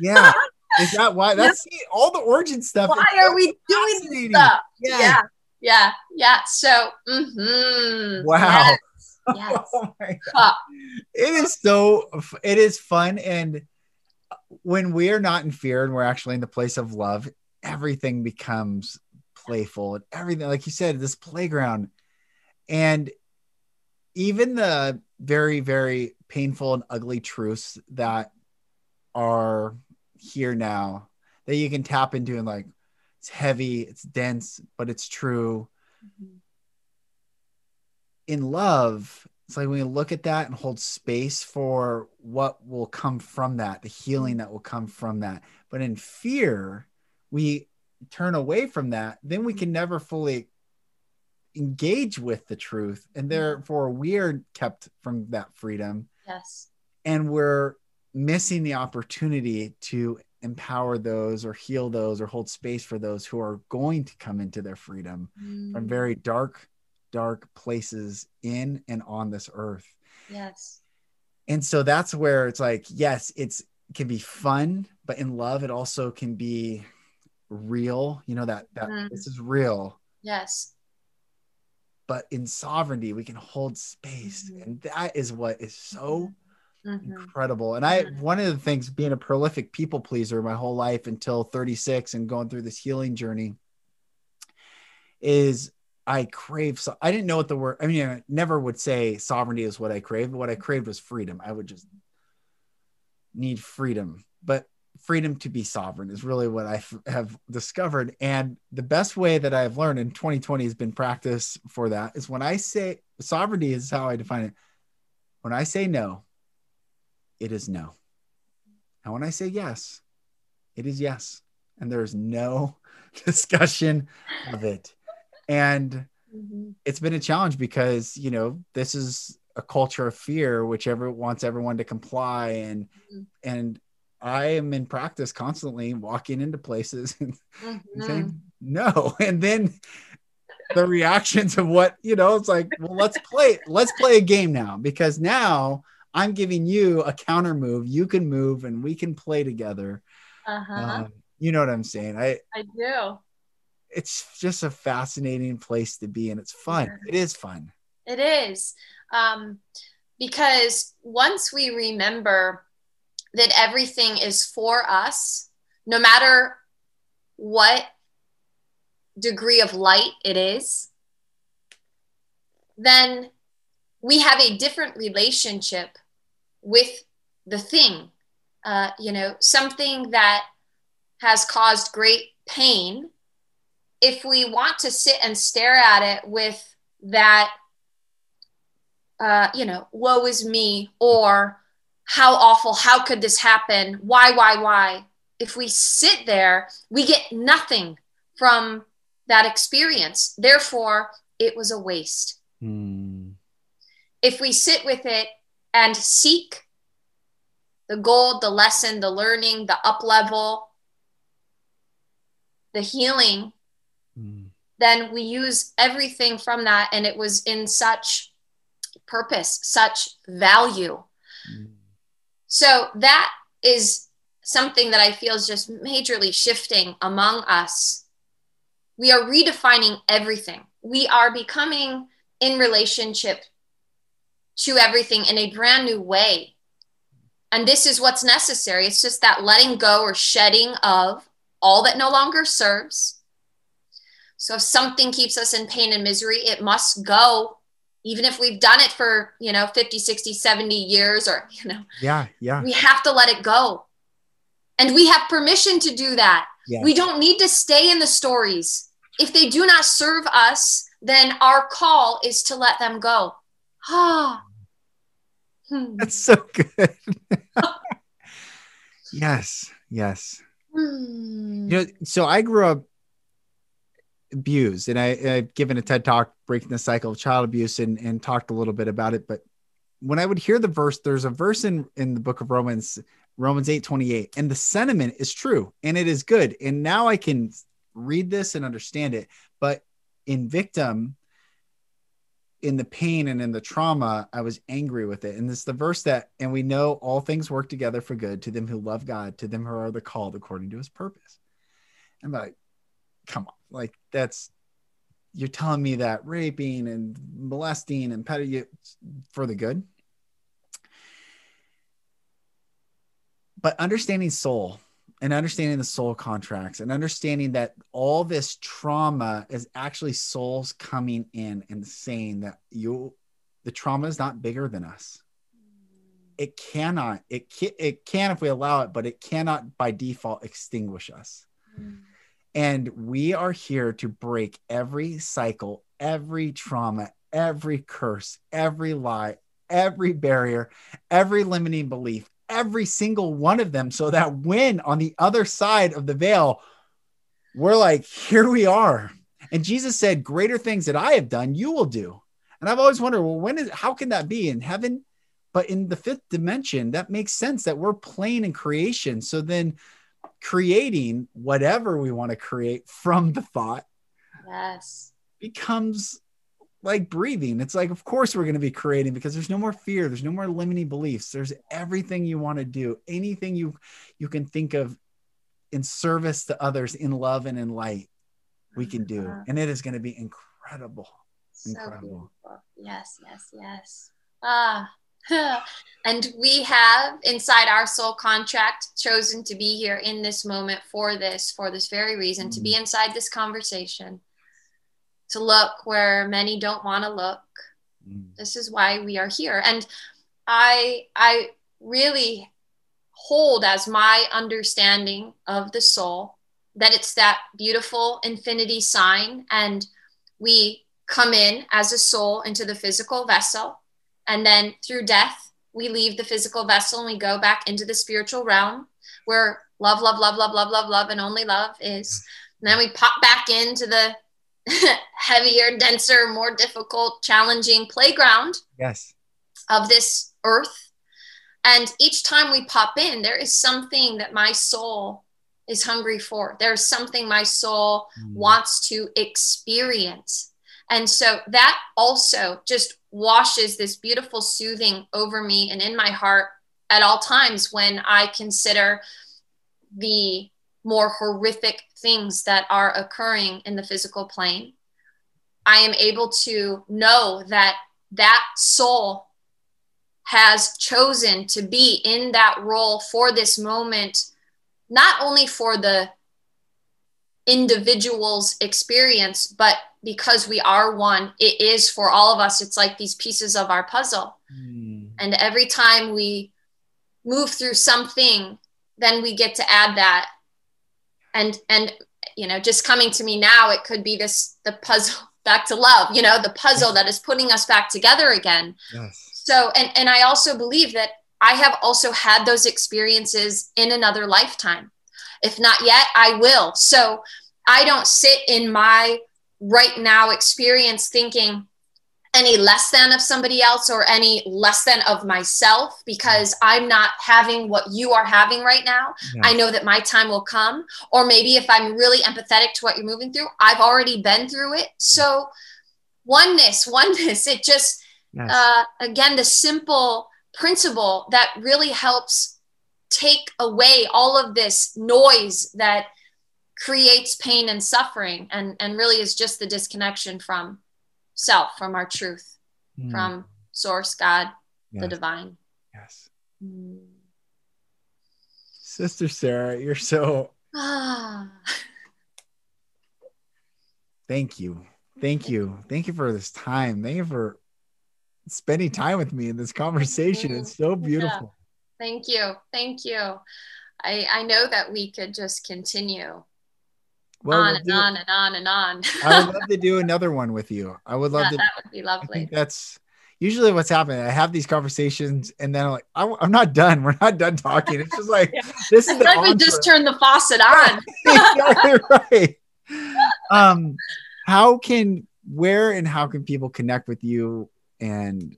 Yeah, is that why? That's yeah. all the origin stuff. Why are we doing this stuff? Yeah, yeah, yeah. yeah. So, mm-hmm. wow. Yes. Yes. oh my God. It is so. It is fun and when we are not in fear and we're actually in the place of love, everything becomes playful and everything, like you said, this playground. And even the very, very painful and ugly truths that are here now that you can tap into and like it's heavy, it's dense, but it's true. Mm-hmm. In love, it's like when we look at that and hold space for what will come from that, the healing mm-hmm. that will come from that. But in fear, we turn away from that, then we can mm-hmm. never fully engage with the truth. And mm-hmm. therefore, we're kept from that freedom. Yes. And we're missing the opportunity to empower those or heal those or hold space for those who are going to come into their freedom mm. from very dark dark places in and on this earth. Yes. And so that's where it's like, yes, it's it can be fun, but in love, it also can be real. You know that that mm. this is real. Yes. But in sovereignty, we can hold space, mm-hmm. and that is what is so mm-hmm. incredible. And I, mm-hmm. one of the things, being a prolific people pleaser my whole life until 36 and going through this healing journey, is I crave. So I didn't know what the word. I mean, I never would say sovereignty is what I crave. But what I craved was freedom. I would just need freedom, but freedom to be sovereign is really what I have discovered. And the best way that I've learned in 2020 has been practice for that is when I say sovereignty is how I define it. When I say no, it is no. And when I say yes, it is yes. And there's no discussion of it and mm-hmm. it's been a challenge because you know this is a culture of fear which ever wants everyone to comply and mm-hmm. and i am in practice constantly walking into places and mm-hmm. saying no and then the reactions of what you know it's like well let's play let's play a game now because now i'm giving you a counter move you can move and we can play together uh-huh. Um, you know what i'm saying i i do it's just a fascinating place to be and it's fun. It is fun. It is. Um, because once we remember that everything is for us, no matter what degree of light it is, then we have a different relationship with the thing. Uh, you know, something that has caused great pain if we want to sit and stare at it with that uh, you know woe is me or how awful, how could this happen? Why, why, why? If we sit there, we get nothing from that experience. Therefore, it was a waste. Mm. If we sit with it and seek the gold, the lesson, the learning, the up level, the healing, mm. then we use everything from that. And it was in such purpose, such value. Mm. So that is something that I feel is just majorly shifting among us. We are redefining everything. We are becoming in relationship to everything in a brand new way. And this is what's necessary. It's just that letting go or shedding of all that no longer serves. So if something keeps us in pain and misery, it must go even if we've done it for you know 50 60 70 years or you know yeah yeah we have to let it go and we have permission to do that yes. we don't need to stay in the stories if they do not serve us then our call is to let them go ah hmm. that's so good yes yes hmm. you know so i grew up abused and I, i've given a ted talk breaking the cycle of child abuse and, and talked a little bit about it but when i would hear the verse there's a verse in in the book of romans romans 8 28 and the sentiment is true and it is good and now i can read this and understand it but in victim in the pain and in the trauma i was angry with it. And it's the verse that and we know all things work together for good to them who love god to them who are the called according to his purpose. I'm like come on. Like that's you're telling me that raping and molesting and petty for the good. But understanding soul and understanding the soul contracts and understanding that all this trauma is actually souls coming in and saying that you the trauma is not bigger than us it cannot it can, it can if we allow it but it cannot by default extinguish us mm. And we are here to break every cycle, every trauma, every curse, every lie, every barrier, every limiting belief, every single one of them, so that when on the other side of the veil, we're like, here we are. And Jesus said, Greater things that I have done, you will do. And I've always wondered, well, when is how can that be in heaven? But in the fifth dimension, that makes sense that we're playing in creation. So then creating whatever we want to create from the thought yes becomes like breathing. It's like of course we're going to be creating because there's no more fear. There's no more limiting beliefs. There's everything you want to do. Anything you you can think of in service to others in love and in light we can do. Uh-huh. and it is going to be incredible. So incredible. beautiful. yes yes yes. Ah. And we have inside our soul contract chosen to be here in this moment for this, for this very reason, mm to be mm. inside this conversation, to look where many don't want to look. Mm. This is why we are here. And I, I really hold as my understanding of the soul that it's that beautiful infinity sign. And we come in as a soul into the physical vessel and then through death, we leave the physical vessel and we go back into the spiritual realm where love, love, love, love, love, love, love, and only love is. And then we pop back into the heavier, denser, more difficult, challenging playground. Yes. Of this earth. And each time we pop in, there is something that my soul is hungry for. There's something my soul mm. wants to experience. And so that also just washes this beautiful soothing over me and in my heart at all times when I consider the more horrific things that are occurring in the physical plane. I am able to know that that soul has chosen to be in that role for this moment, not only for the individual's experience, but because we are one, it is for all of us. It's like these pieces of our puzzle. Mm. And every time we move through something, then we get to add that. And, and, you know, just coming to me now, it could be this, the puzzle back to love, you know, the puzzle that is putting us back together again. Yes. So, and, and I also believe that I have also had those experiences in another lifetime. If not yet, I will. So I don't sit in my right now experience thinking, any less than of somebody else or any less than of myself because I'm not having what you are having right now. Yeah. I know that my time will come. Or maybe if I'm really empathetic to what you're moving through, I've already been through it. So, oneness, oneness, it just, yes. uh, again, the simple principle that really helps take away all of this noise that creates pain and suffering and, and really is just the disconnection from self, from our truth, mm. from source, God, yes. the divine. Yes. Mm. Sister Sara, you're so. Thank you. Thank you. Thank you for this time. Thank you for spending time with me in this conversation. It's so beautiful. Yeah. Thank you. Thank you. I, I know that we could just continue well, on and on and on and on. I would love to do another one with you. I would love yeah, to. That would be lovely. that's usually what's happening. I have these conversations and then I'm like, I, am not done. We're not done talking. It's just like, yeah. this is like we just turned the faucet on. right. Um, how can, where and how can people connect with you and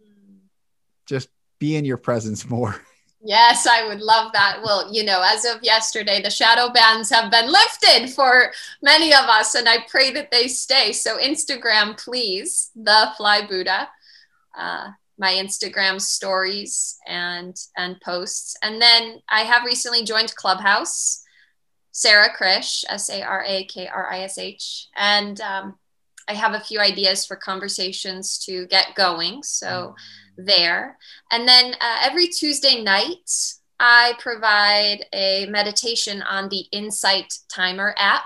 just be in your presence more? Yes, I would love that. Well, you know, as of yesterday, the shadow bans have been lifted for many of us, and I pray that they stay. So, Instagram, please, the Fly Buddha, uh, my Instagram stories and and posts, and then I have recently joined Clubhouse, Sara Krish, S A R A K R I S H, and um, I have a few ideas for conversations to get going. So. Mm-hmm there. And then uh, every Tuesday night, I provide a meditation on the Insight Timer app.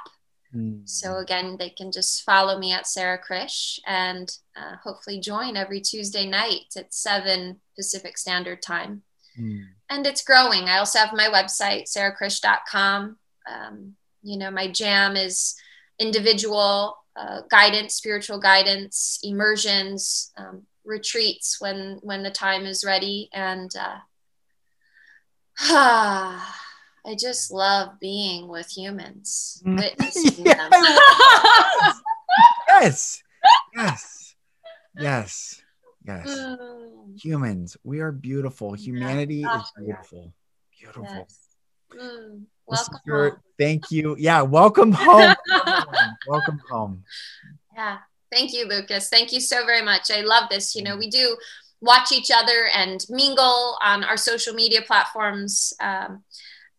Mm. So again, they can just follow me at Sara Krish and uh, hopefully join every Tuesday night at 7 Pacific Standard Time. Mm. And it's growing. I also have my website, sarakrish.com. Um, you know, my jam is individual uh, guidance, spiritual guidance, immersions, um, retreats when when the time is ready and uh, I just love being with humans, mm. witnessing them. yes, yes, yes, yes. Mm. Humans, we are beautiful. Humanity yeah. is beautiful. Beautiful. Yes. Mm. Welcome home. Thank you. Yeah, welcome home. welcome home. Yeah. Thank you, Lucas. Thank you so very much. I love this. You know, we do watch each other and mingle on our social media platforms. Um,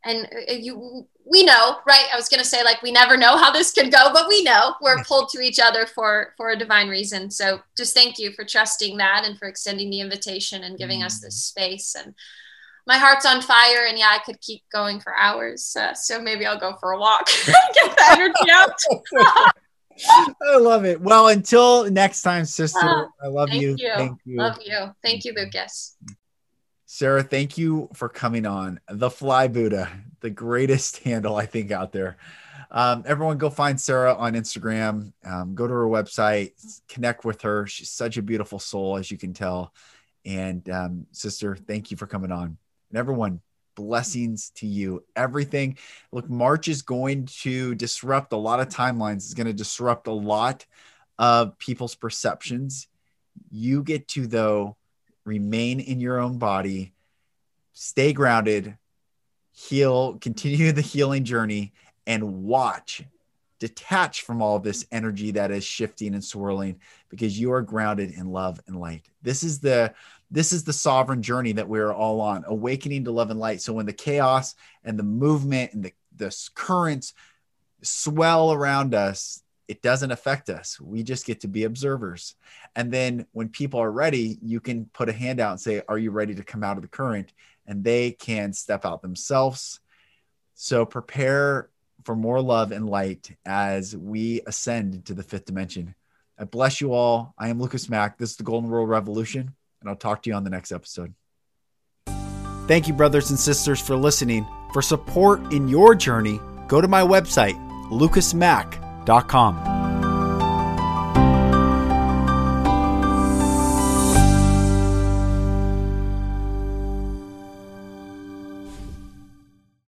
and uh, you, we know, right? I was going to say like we never know how this could go, but we know we're pulled to each other for for a divine reason. So just thank you for trusting that and for extending the invitation and giving mm. us this space. And my heart's on fire, and yeah, I could keep going for hours. Uh, so maybe I'll go for a walk, get the energy out. I love it. Well, until next time, sister, uh, I love thank you. you. Thank you. Love you. Thank you, Lucas. Sara, thank you for coming on the Fly Buddha, the greatest handle I think out there. Um, everyone, go find Sara on Instagram. Um, go to her website, connect with her. She's such a beautiful soul, as you can tell. And um, sister, thank you for coming on. And everyone, blessings to you. Everything. Look, March is going to disrupt a lot of timelines. It's going to disrupt a lot of people's perceptions. You get to, though, remain in your own body, stay grounded, heal, continue the healing journey, and watch. Detach from all this energy that is shifting and swirling because you are grounded in love and light. This is the this is the sovereign journey that we're all on, awakening to love and light. So when the chaos and the movement and the, the currents swell around us, it doesn't affect us. We just get to be observers. And then when people are ready, you can put a hand out and say, Are you ready to come out of the current? And they can step out themselves. So prepare for more love and light as we ascend into the fifth dimension. I bless you all. I am Lucas Mack. This is the Golden Rule Revolution and I'll talk to you on the next episode. Thank you, brothers and sisters, for listening. For support in your journey, go to my website, lucasmack.com.